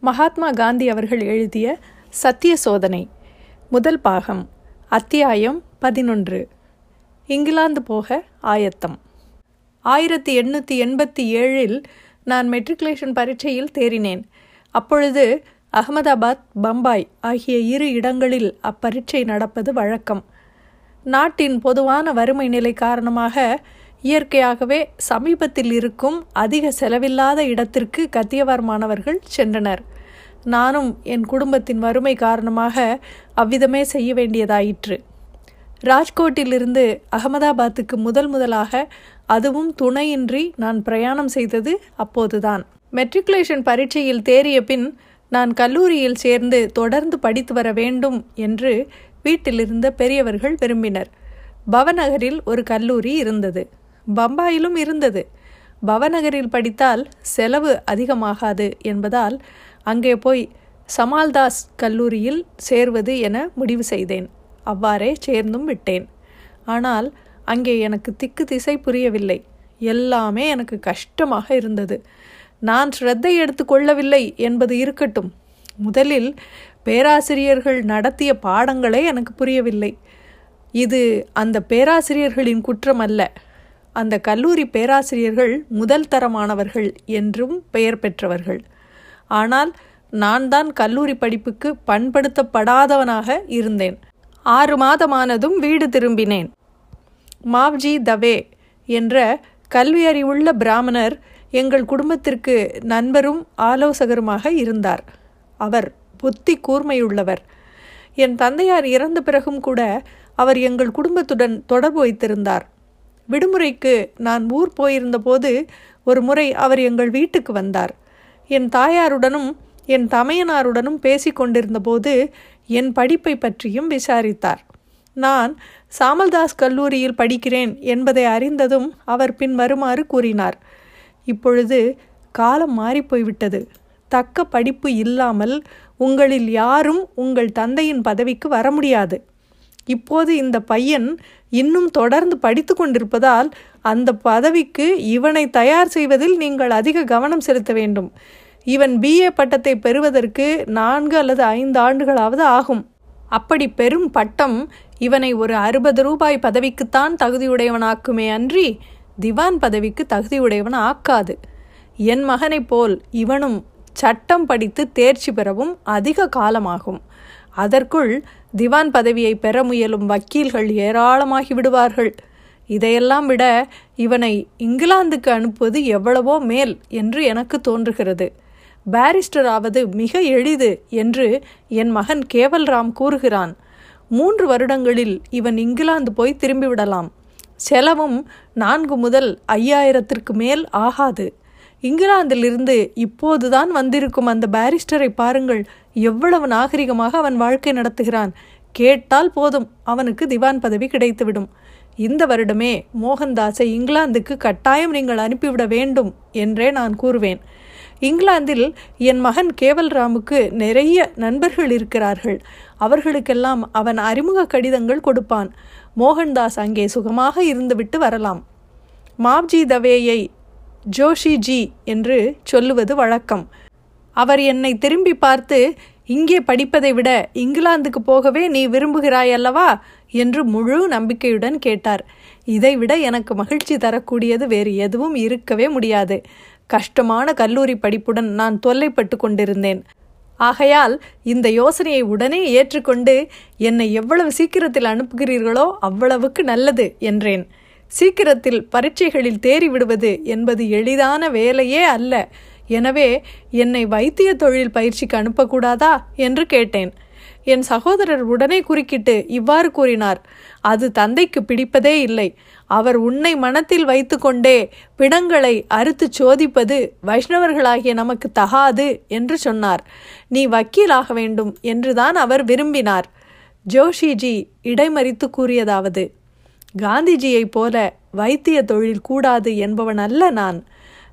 மகாத்மா காந்தி அவர்கள் எழுதிய சத்திய சோதனை முதல் பாகம் அத்தியாயம் பதினொன்று. இங்கிலாந்து போக ஆயத்தம். ஆயிரத்தி எண்ணூற்றி எண்பத்தி ஏழில் நான் மெட்ரிகுலேஷன் பரீட்சையில் தேறினேன். அப்பொழுது அகமதாபாத் பம்பாய் ஆகிய இரு இடங்களில் அப்பரீட்சை நடப்பது வழக்கம். நாட்டின் பொதுவான வறுமை நிலை காரணமாக இயற்கையாகவே சமீபத்தில் இருக்கும் அதிக செலவில்லாத இடத்திற்கு கத்தியவார் மாணவர்கள் சென்றனர். நானும் என் குடும்பத்தின் வறுமை காரணமாக அவ்விதமே செய்ய வேண்டியதாயிற்று. ராஜ்கோட்டிலிருந்து அகமதாபாத்துக்கு முதல் முதலாக அதுவும் துணையின்றி நான் பிரயாணம் செய்தது அப்போதுதான். மெட்ரிகுலேஷன் பரீட்சையில் தேறிய பின் நான் கல்லூரியில் சேர்ந்து தொடர்ந்து படித்து வர வேண்டும் என்று வீட்டிலிருந்த பெரியவர்கள் விரும்பினர். பவநகரில் ஒரு கல்லூரி இருந்தது. பம்பாயிலும் இருந்தது. பவநகரில் படித்தால் செலவு அதிகமாகாது என்பதால் அங்கே போய் சமால்தாஸ் கல்லூரியில் சேர்வது என முடிவு செய்தேன். அவ்வாறே சேர்ந்தும் விட்டேன். ஆனால் அங்கே எனக்கு திக்கு திசை புரியவில்லை. எல்லாமே எனக்கு கஷ்டமாக இருந்தது. நான் ஸ்ரத்தை எடுத்துக்கொள்ளவில்லை என்பது இருக்கட்டும். முதலில் பேராசிரியர்கள் நடத்திய பாடங்களே எனக்கு புரியவில்லை. இது அந்த பேராசிரியர்களின் குற்றம் அல்ல அந்த கல்லூரி பேராசிரியர்கள் முதல் தரமானவர்கள் என்றும் பெயர் பெற்றவர்கள். ஆனால் நான் தான் கல்லூரி படிப்புக்கு பண்படுத்தப்படாதவனாக இருந்தேன். ஆறு மாதமானதும் வீடு திரும்பினேன். மாவ்ஜி தவே என்ற கல்வி அறிவுள்ள பிராமணர் எங்கள் குடும்பத்திற்கு நண்பரும் ஆலோசகருமாக இருந்தார். அவர் புத்தி கூர்மையுள்ளவர். என் தந்தையார் இறந்த பிறகும் கூட அவர் எங்கள் குடும்பத்துடன் தொடர்பு வைத்திருந்தார். விடுமுறைக்கு நான் ஊர் போயிருந்தபோது ஒரு முறை அவர் எங்கள் வீட்டுக்கு வந்தார். என் தாயாருடனும் என் தமையனாருடனும் பேசி கொண்டிருந்தபோது என் படிப்பை பற்றியும் விசாரித்தார். நான் சாமல்தாஸ் கல்லூரியில் படிக்கிறேன் என்பதை அறிந்ததும் அவர் பின் வருமாறு கூறினார். இப்பொழுது காலம் மாறிப்போய்விட்டது. தக்க படிப்பு இல்லாமல் உங்களில் யாரும் உங்கள் தந்தையின் பதவிக்கு வர முடியாது. இப்போது இந்த பையன் இன்னும் தொடர்ந்து படித்து கொண்டிருப்பதால் அந்த பதவிக்கு இவனை தயார் செய்வதில் நீங்கள் அதிக கவனம் செலுத்த வேண்டும். இவன் பிஏ பட்டத்தை பெறுவதற்கு நான்கு அல்லது ஐந்து ஆண்டுகளாவது ஆகும். அப்படி பெரும் பட்டம் இவனை ஒரு அறுபது ரூபாய் பதவிக்குத்தான் தகுதியுடையவனாக்குமே அன்றி திவான் பதவிக்கு தகுதியுடையவன் ஆக்காது என் மகனைப் போல் இவனும் சட்டம் படித்து தேர்ச்சி பெறவும் அதிக காலமாகும். அதற்குள் திவான் பதவியை பெற முயலும் வக்கீல்கள் ஏராளமாகி விடுவார்கள். இதையெல்லாம் விட இவனை இங்கிலாந்துக்கு அனுப்புவது எவ்வளவோ மேல் என்று எனக்கு தோன்றுகிறது. பாரிஸ்டர் ஆவது மிக எளிது என்று என் மகன் கேவல்ராம் கூறுகிறான். மூன்று வருடங்களில் இவன் இங்கிலாந்து போய் திரும்பிவிடலாம். செலவும் நான்கு முதல் ஐயாயிரத்திற்கு மேல் ஆகாது. இங்கிலாந்திலிருந்து இப்போதுதான் வந்திருக்கும் அந்த பாரிஸ்டரை பாருங்கள் எவ்வளவு நாகரிகமாக அவன் வாழ்க்கை நடத்துகிறான்? கேட்டால் போதும். அவனுக்கு திவான் பதவி கிடைத்துவிடும். இந்த வருடமே மோகன்தாஸை இங்கிலாந்துக்கு கட்டாயம் நீங்கள் அனுப்பிவிட வேண்டும் என்றே நான் கூறுவேன். இங்கிலாந்தில் என் மகன் கேவல்ராமுக்கு நிறைய நண்பர்கள் இருக்கிறார்கள். அவர்களுக்கெல்லாம் அவன் அறிமுக கடிதங்கள் கொடுப்பான். மோகன்தாஸ் அங்கே சுகமாக இருந்துவிட்டு வரலாம். மாப்ஜி தவேயை ஜோஷிஜி என்று சொல்லுவது வழக்கம். அவர் என்னை திரும்பி பார்த்து இங்கே படிப்பதை விட இங்கிலாந்துக்கு போகவே நீ விரும்புகிறாய் அல்லவா? என்று முழு நம்பிக்கையுடன் கேட்டார். இதைவிட எனக்கு மகிழ்ச்சி தரக்கூடியது வேறு எதுவும் இருக்கவே முடியாது. கஷ்டமான கல்லூரி படிப்புடன் நான் தொல்லைப்பட்டு கொண்டிருந்தேன். ஆகையால் இந்த யோசனையை உடனே ஏற்றுக்கொண்டு என்னை எவ்வளவு சீக்கிரத்தில் அனுப்புகிறீர்களோ அவ்வளவுக்கு நல்லது என்றேன். சீக்கிரத்தில் பரீட்சைகளில் தேறிவிடுவது என்பது எளிதான வேலையே அல்ல. எனவே என்னை வைத்திய தொழில் பயிற்சிக்கு அனுப்பக்கூடாதா என்று கேட்டேன். என் சகோதரர் உடனே குறுக்கிட்டு இவ்வாறு கூறினார் அது தந்தைக்கு பிடிப்பதே இல்லை. அவர் உன்னை மனத்தில் வைத்துக்கொண்டே பிணங்களை அறுத்து சோதிப்பது வைஷ்ணவர்களாகிய நமக்கு தகாது என்று சொன்னார். நீ வக்கீலாக வேண்டும் என்றுதான் அவர் விரும்பினார். ஜோஷிஜி இடைமறித்து கூறியதாவது காந்திஜியைப் போல வைத்திய தொழில் கூடாது என்பவன் அல்ல நான்.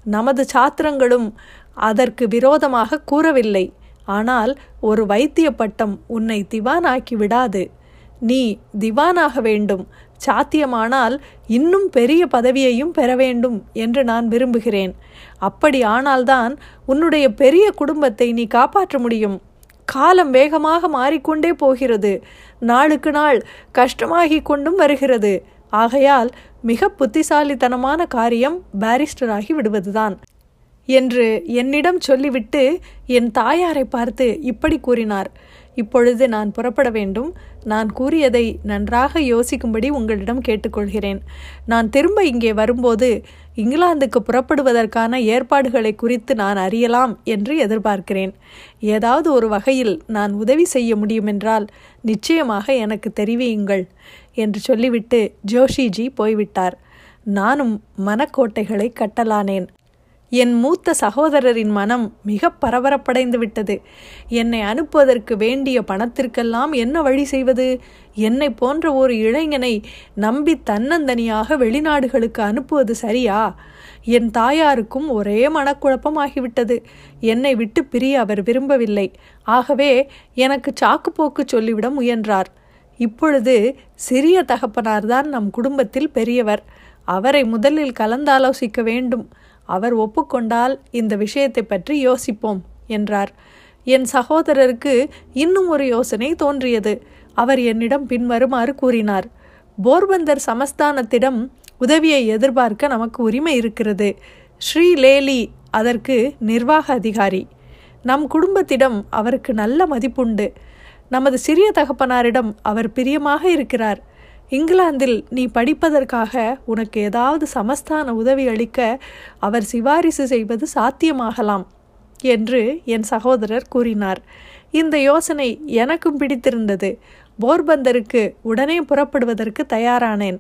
நமது சாத்திரங்களும் அதற்கு விரோதமாக கூறவில்லை. ஆனால் ஒரு வைத்திய பட்டம் உன்னை திவானாக்கி விடாது. நீ திவானாக வேண்டும். சாத்தியமானால் இன்னும் பெரிய பதவியையும் பெற வேண்டும் என்று நான் விரும்புகிறேன். அப்படி ஆனால்தான் உன்னுடைய பெரிய குடும்பத்தை நீ காப்பாற்ற முடியும். காலம் வேகமாக மாறிக்கொண்டே போகிறது. நாளுக்கு நாள் கஷ்டமாகிக் கொண்டும் வருகிறது. ஆகையால் மிக புத்திசாலித்தனமான காரியம் பாரிஸ்டராகி விடுவதுதான். என்று என்னிடம் சொல்லிவிட்டு என் தாயாரை பார்த்து இப்படி கூறினார். இப்பொழுது நான் புறப்பட வேண்டும். நான் கூறியதை நன்றாக யோசிக்கும்படி உங்களிடம் கேட்டுக்கொள்கிறேன். நான் திரும்ப இங்கே வரும்போது இங்கிலாந்துக்கு புறப்படுவதற்கான ஏற்பாடுகளை குறித்து நான் அறியலாம் என்று எதிர்பார்க்கிறேன். ஏதாவது ஒரு வகையில் நான் உதவி செய்ய முடியுமென்றால் நிச்சயமாக எனக்கு தெரிவியுங்கள் என்று சொல்லிவிட்டு ஜோஷிஜி போய்விட்டார். நானும் மனக்கோட்டைகளை கட்டலானேன். என் மூத்த சகோதரரின் மனம் மிக பரபரப்படைந்து விட்டது. என்னை அனுப்புவதற்கு வேண்டிய பணத்திற்கெல்லாம் என்ன வழி செய்வது? என்னை போன்ற ஒரு இளைஞனை நம்பி தன்னந்தனியாக வெளிநாடுகளுக்கு அனுப்புவது சரியா? என் தாயாருக்கும் ஒரே மனக்குழப்பமாகிவிட்டது. என்னை விட்டு பிரிய அவர் விரும்பவில்லை. ஆகவே எனக்கு சாக்குப்போக்கு சொல்லிவிட முயன்றார். இப்பொழுது சிறிய தகப்பனார்தான் நம் குடும்பத்தில் பெரியவர். அவரை முதலில் கலந்தாலோசிக்க வேண்டும். அவர் ஒப்புக்கொண்டால் இந்த விஷயத்தை பற்றி யோசிப்போம் என்றார். என் சகோதரருக்கு இன்னும் ஒரு யோசனை தோன்றியது. அவர் என்னிடம் பின்வருமாறு கூறினார். போர்பந்தர் சமஸ்தானத்திடம் உதவியை எதிர்பார்க்க நமக்கு உரிமை இருக்கிறது. ஸ்ரீ லேலி அதற்கு நிர்வாக அதிகாரி. நம் குடும்பத்திடம் அவருக்கு நல்ல மதிப்புண்டு. நமது சிறிய தகப்பனாரிடம் அவர் பிரியமாக இருக்கிறார். இங்கிலாந்தில் நீ படிப்பதற்காக உனக்கு ஏதாவது சமஸ்தான உதவி அளிக்க அவர் சிபாரிசு செய்வது சாத்தியமாகலாம் என்று என் சகோதரர் கூறினார். இந்த யோசனை எனக்கும் பிடித்திருந்தது. போர்பந்தருக்கு உடனே புறப்படுவதற்கு தயாரானேன்.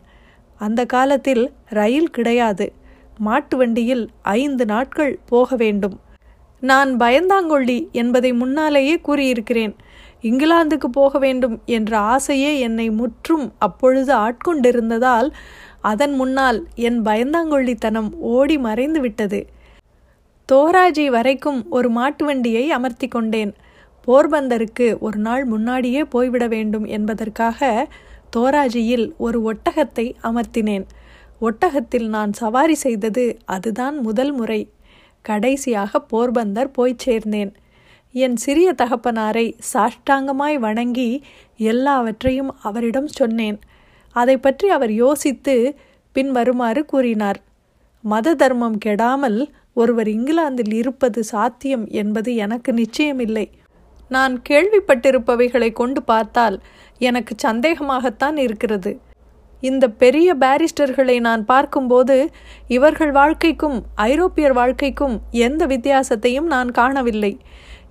அந்த காலத்தில் ரயில் கிடையாது. மாட்டு வண்டியில் ஐந்து நாட்கள் போக வேண்டும். நான் பயந்தாங்கொள்ளி என்பதை முன்னாலேயே கூறியிருக்கிறேன். இங்கிலாந்துக்கு போக வேண்டும் என்ற ஆசையே என்னை முற்றும் அப்பொழுது ஆட்கொண்டிருந்ததால் அதன் முன்னால் என் பயந்தாங்கொள்ளித்தனம் ஓடி மறைந்து விட்டது. தோராஜி வரைக்கும் ஒரு மாட்டு வண்டியை அமர்த்தி கொண்டேன். போர்பந்தருக்கு ஒரு நாள் முன்னாடியே போய்விட வேண்டும் என்பதற்காக தோராஜியில் ஒரு ஒட்டகத்தை அமர்த்தினேன். ஒட்டகத்தில் நான் சவாரி செய்தது அதுதான் முதல் முறை. கடைசியாக போர்பந்தர் போய் சேர்ந்தேன். என் சிறிய தகப்பனாரை சாஷ்டாங்கமாய் வணங்கி எல்லாவற்றையும் அவரிடம் சொன்னேன். அதை பற்றி அவர் யோசித்து பின் வருமாறு கூறினார். மத தர்மம் கெடாமல் ஒருவர் இங்கிலாந்தில் இருப்பது சாத்தியம் என்பது எனக்கு நிச்சயமில்லை. நான் கேள்விப்பட்டிருப்பவைகளை கொண்டு பார்த்தால் எனக்கு சந்தேகமாகத்தான் இருக்கிறது. இந்த பெரிய பாரிஸ்டர்களை நான் பார்க்கும்போது இவர்கள் வாழ்க்கைக்கும் ஐரோப்பியர் வாழ்க்கைக்கும் எந்த வித்தியாசத்தையும் நான் காணவில்லை.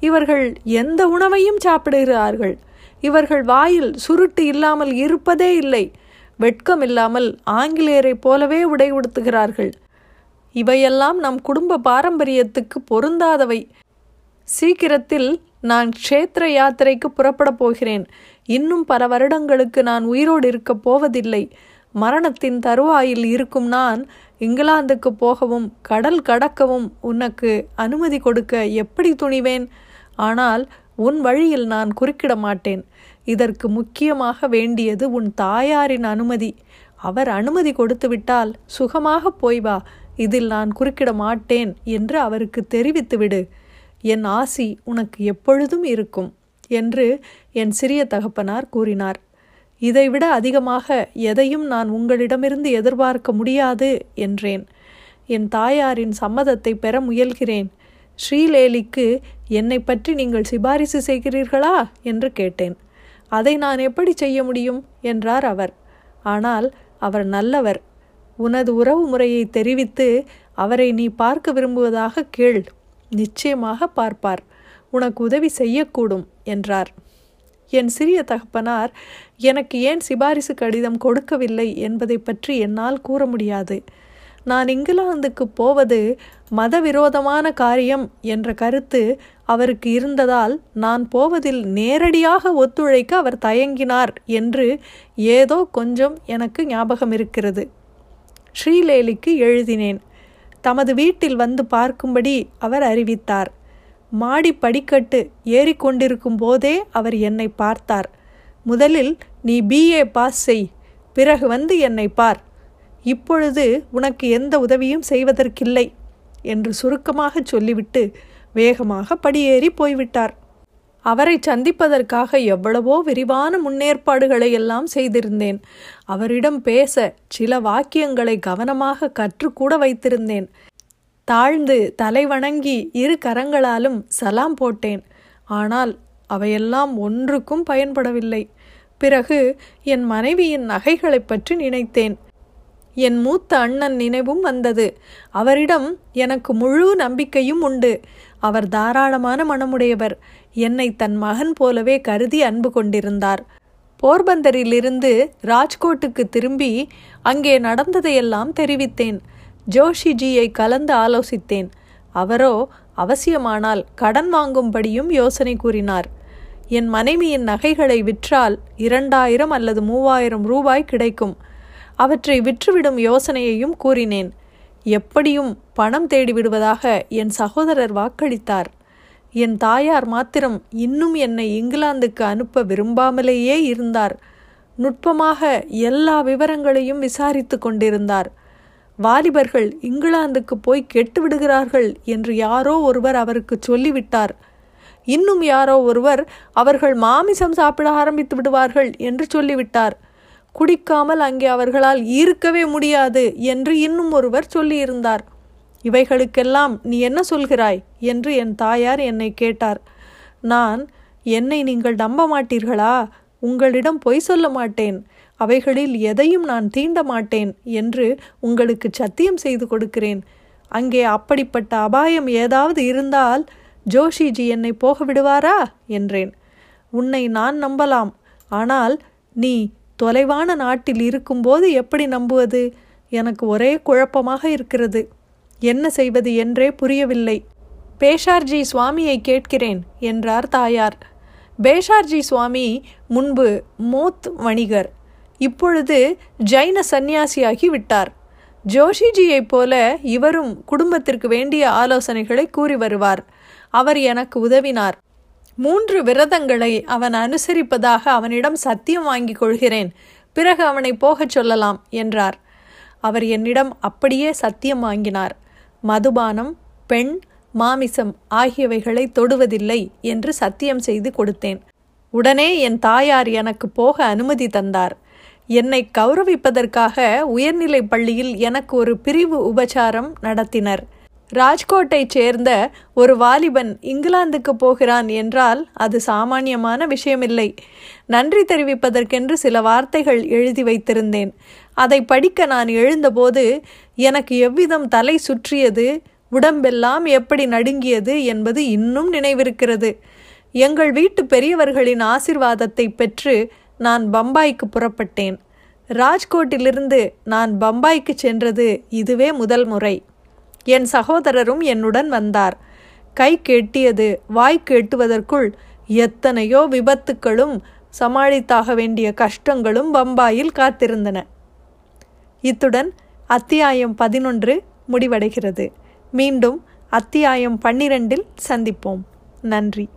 இவர்கள் எந்த உணவையும் சாப்பிடுகிறார்கள். இவர்கள் வாயில் சுருட்டு இல்லாமல் இருப்பதே இல்லை. வெட்கம் இல்லாமல் ஆங்கிலேயரைப் போலவே உடை உடுத்துகிறார்கள். இவையெல்லாம் நம் குடும்ப பாரம்பரியத்துக்கு பொருந்தாதவை. சீக்கிரத்தில் நான் க்ஷேத்திர யாத்திரைக்கு புறப்படப் போகிறேன். இன்னும் பல வருடங்களுக்கு நான் உயிரோடு இருக்கப் போவதில்லை. மரணத்தின் தருவாயில் இருக்கும் நான் இங்கிலாந்துக்கு போகவும் கடல் கடக்கவும் உனக்கு அனுமதி கொடுக்க எப்படி துணிவேன்? ஆனால் உன் வழியில் நான் குறுக்கிட மாட்டேன். இதற்கு முக்கியமாக வேண்டியது உன் தாயாரின் அனுமதி. அவர் அனுமதி கொடுத்துவிட்டால் சுகமாக போய் வா. இதில் நான் குறுக்கிட மாட்டேன் என்று அவருக்கு தெரிவித்துவிடு என் ஆசி உனக்கு எப்பொழுதும் இருக்கும் என்று என் சிறிய தகப்பனார் கூறினார். இதைவிட அதிகமாக எதையும் நான் உங்களிடமிருந்து எதிர்பார்க்க முடியாது என்றேன். என் தாயாரின் சம்மதத்தை பெற முயல்கிறேன். ஸ்ரீலேலிக்கு என்னை பற்றி நீங்கள் சிபாரிசு செய்கிறீர்களா? என்று கேட்டேன். அதை நான் எப்படி செய்ய முடியும்? என்றார் அவர். ஆனால் அவர் நல்லவர். உனது உறவு முறையை தெரிவித்து அவரை நீ பார்க்க விரும்புவதாக கேள். நிச்சயமாக பார்ப்பார். உனக்கு உதவி செய்யக்கூடும் என்றார். என் சிறிய தகப்பனார் எனக்கு ஏன் சிபாரிசு கடிதம் கொடுக்கவில்லை என்பதை பற்றி என்னால் கூற முடியாது. நான் இங்கிலாந்துக்கு போவது மதவிரோதமான காரியம் என்ற கருத்து அவருக்கு இருந்ததால் நான் போவதில் நேரடியாக ஒத்துழைக்க அவர் தயங்கினார் என்று ஏதோ கொஞ்சம் எனக்கு ஞாபகம் இருக்கிறது. ஸ்ரீலேலிக்கு எழுதினேன். தமது வீட்டில் வந்து பார்க்கும்படி அவர் அறிவித்தார். மாடி படிக்கட்டு ஏறிக்கொண்டிருக்கும் போதே அவர் என்னை பார்த்தார். முதலில் நீ பிஏ பாஸ் செய். பிறகு வந்து என்னை பார். இப்பொழுது உனக்கு எந்த உதவியும் செய்வதற்கில்லை என்று சுருக்கமாக சொல்லிவிட்டு வேகமாக படியேறி போய்விட்டார். அவரை சந்திப்பதற்காக எவ்வளவோ விரிவான முன்னேற்பாடுகளை எல்லாம் செய்திருந்தேன். அவரிடம் பேச சில வாக்கியங்களை கவனமாக கற்றுக்கூட வைத்திருந்தேன். தாழ்ந்து தலை வணங்கி இரு கரங்களாலும் சலாம் போட்டேன். ஆனால் அவையெல்லாம் ஒன்றுக்கும் பயன்படவில்லை. பிறகு என் மனைவியின் நகைகளைப் பற்றி நினைத்தேன். என் மூத்த அண்ணன் நினைவும் வந்தது. அவரிடம் எனக்கு முழு நம்பிக்கையும் உண்டு. அவர் தாராளமான மனமுடையவர். என்னை தன் மகன் போலவே கருதி அன்பு கொண்டிருந்தார். போர்பந்தரிலிருந்து ராஜ்கோட்டுக்கு திரும்பி அங்கே நடந்ததையெல்லாம் தெரிவித்தேன். ஜோஷிஜியை கலந்து ஆலோசித்தேன். அவரோ அவசியமானால் கடன் வாங்கும்படியும் யோசனை கூறினார். என் மனைவியின் நகைகளை விற்றால் இரண்டாயிரம் அல்லது மூவாயிரம் ரூபாய் கிடைக்கும். அவற்றை விற்றுவிடும் யோசனையையும் கூறினேன். எப்படியும் பணம் தேடிவிடுவதாக என் சகோதரர் வாக்களித்தார். என் தாயார் மாத்திரம் இன்னும் என்னை இங்கிலாந்துக்கு அனுப்ப விரும்பாமலேயே இருந்தார். நுட்பமாக எல்லா விவரங்களையும் விசாரித்து கொண்டிருந்தார். வாலிபர்கள் இங்கிலாந்துக்கு போய் கெட்டு விடுகிறார்கள் என்று யாரோ ஒருவர் அவருக்கு சொல்லிவிட்டார். இன்னும் யாரோ ஒருவர் அவர்கள் மாமிசம் சாப்பிட ஆரம்பித்து விடுவார்கள் என்று சொல்லிவிட்டார். குடிக்காமல் அங்கே அவர்களால் இருக்கவே முடியாது என்று இன்னும் ஒருவர் சொல்லியிருந்தார். இவைகளுக்கெல்லாம் நீ என்ன சொல்கிறாய்? என்று என் தாயார் என்னை கேட்டார். நான் என்னை நீங்கள் நம்ப மாட்டீர்களா? உங்களிடம் பொய் சொல்ல மாட்டேன். அவைகளில் எதையும் நான் தீண்ட மாட்டேன் என்று உங்களுக்கு சத்தியம் செய்து கொடுக்கிறேன். அங்கே அப்படிப்பட்ட அபாயம் ஏதாவது இருந்தால் ஜோஷிஜி என்னை போக விடுவாரா? என்றேன். உன்னை நான் நம்பலாம். ஆனால் நீ தொலைவான நாட்டில் இருக்கும்போது எப்படி நம்புவது? எனக்கு ஒரே குழப்பமாக இருக்கிறது. என்ன செய்வது என்றே புரியவில்லை. பேஷார்ஜி சுவாமியை கேட்கிறேன் என்றார் தாயார். பேஷார்ஜி சுவாமி முன்பு மோத் வணிகர் இப்பொழுது ஜைன சந்நியாசியாகி விட்டார். ஜோஷிஜியைப் போல இவரும் குடும்பத்திற்கு வேண்டிய ஆலோசனைகளை கூறி வருவார். அவர் எனக்கு உதவினார். மூன்று விரதங்களை அவன் அனுசரிப்பதாக அவனிடம் சத்தியம் வாங்கிக் கொள்கிறேன். பிறகு அவனை போகச் சொல்லலாம் என்றார். அவர் என்னிடம் அப்படியே சத்தியம் வாங்கினார். மதுபானம் பெண் மாமிசம் ஆகியவைகளை தொடுவதில்லை என்று சத்தியம் செய்து கொடுத்தேன். உடனே என் தாயார் எனக்கு போக அனுமதி தந்தார். என்னை கௌரவிப்பதற்காக உயர்நிலை பள்ளியில் எனக்கு ஒரு பிரிவு உபச்சாரம் நடத்தினர். ராஜ்கோட்டைச் சேர்ந்த ஒரு வாலிபன் இங்கிலாந்துக்கு போகிறான் என்றால் அது சாமானியமான விஷயமில்லை. நன்றி தெரிவிப்பதற்கென்று சில வார்த்தைகள் எழுதி வைத்திருந்தேன். அதை படிக்க நான் எழுந்தபோது எனக்கு எவ்விதம் தலை சுற்றியது உடம்பெல்லாம் எப்படி நடுங்கியது என்பது இன்னும் நினைவிருக்கிறது. எங்கள் வீட்டு பெரியவர்களின் ஆசிர்வாதத்தை பெற்று நான் பம்பாய்க்கு புறப்பட்டேன். ராஜ்கோட்டிலிருந்து நான் பம்பாய்க்கு சென்றது இதுவே முதல் முறை. என் சகோதரரும் என்னுடன் வந்தார். கை கெட்டியது வாய் கெட்டுவதற்குள் எத்தனையோ விபத்துக்களும் சமாளித்தாக வேண்டிய கஷ்டங்களும் பம்பாயில் காத்திருந்தன. இத்துடன் அத்தியாயம் பதினொன்று முடிவடைகிறது. மீண்டும் அத்தியாயம் பன்னிரெண்டில் சந்திப்போம். நன்றி.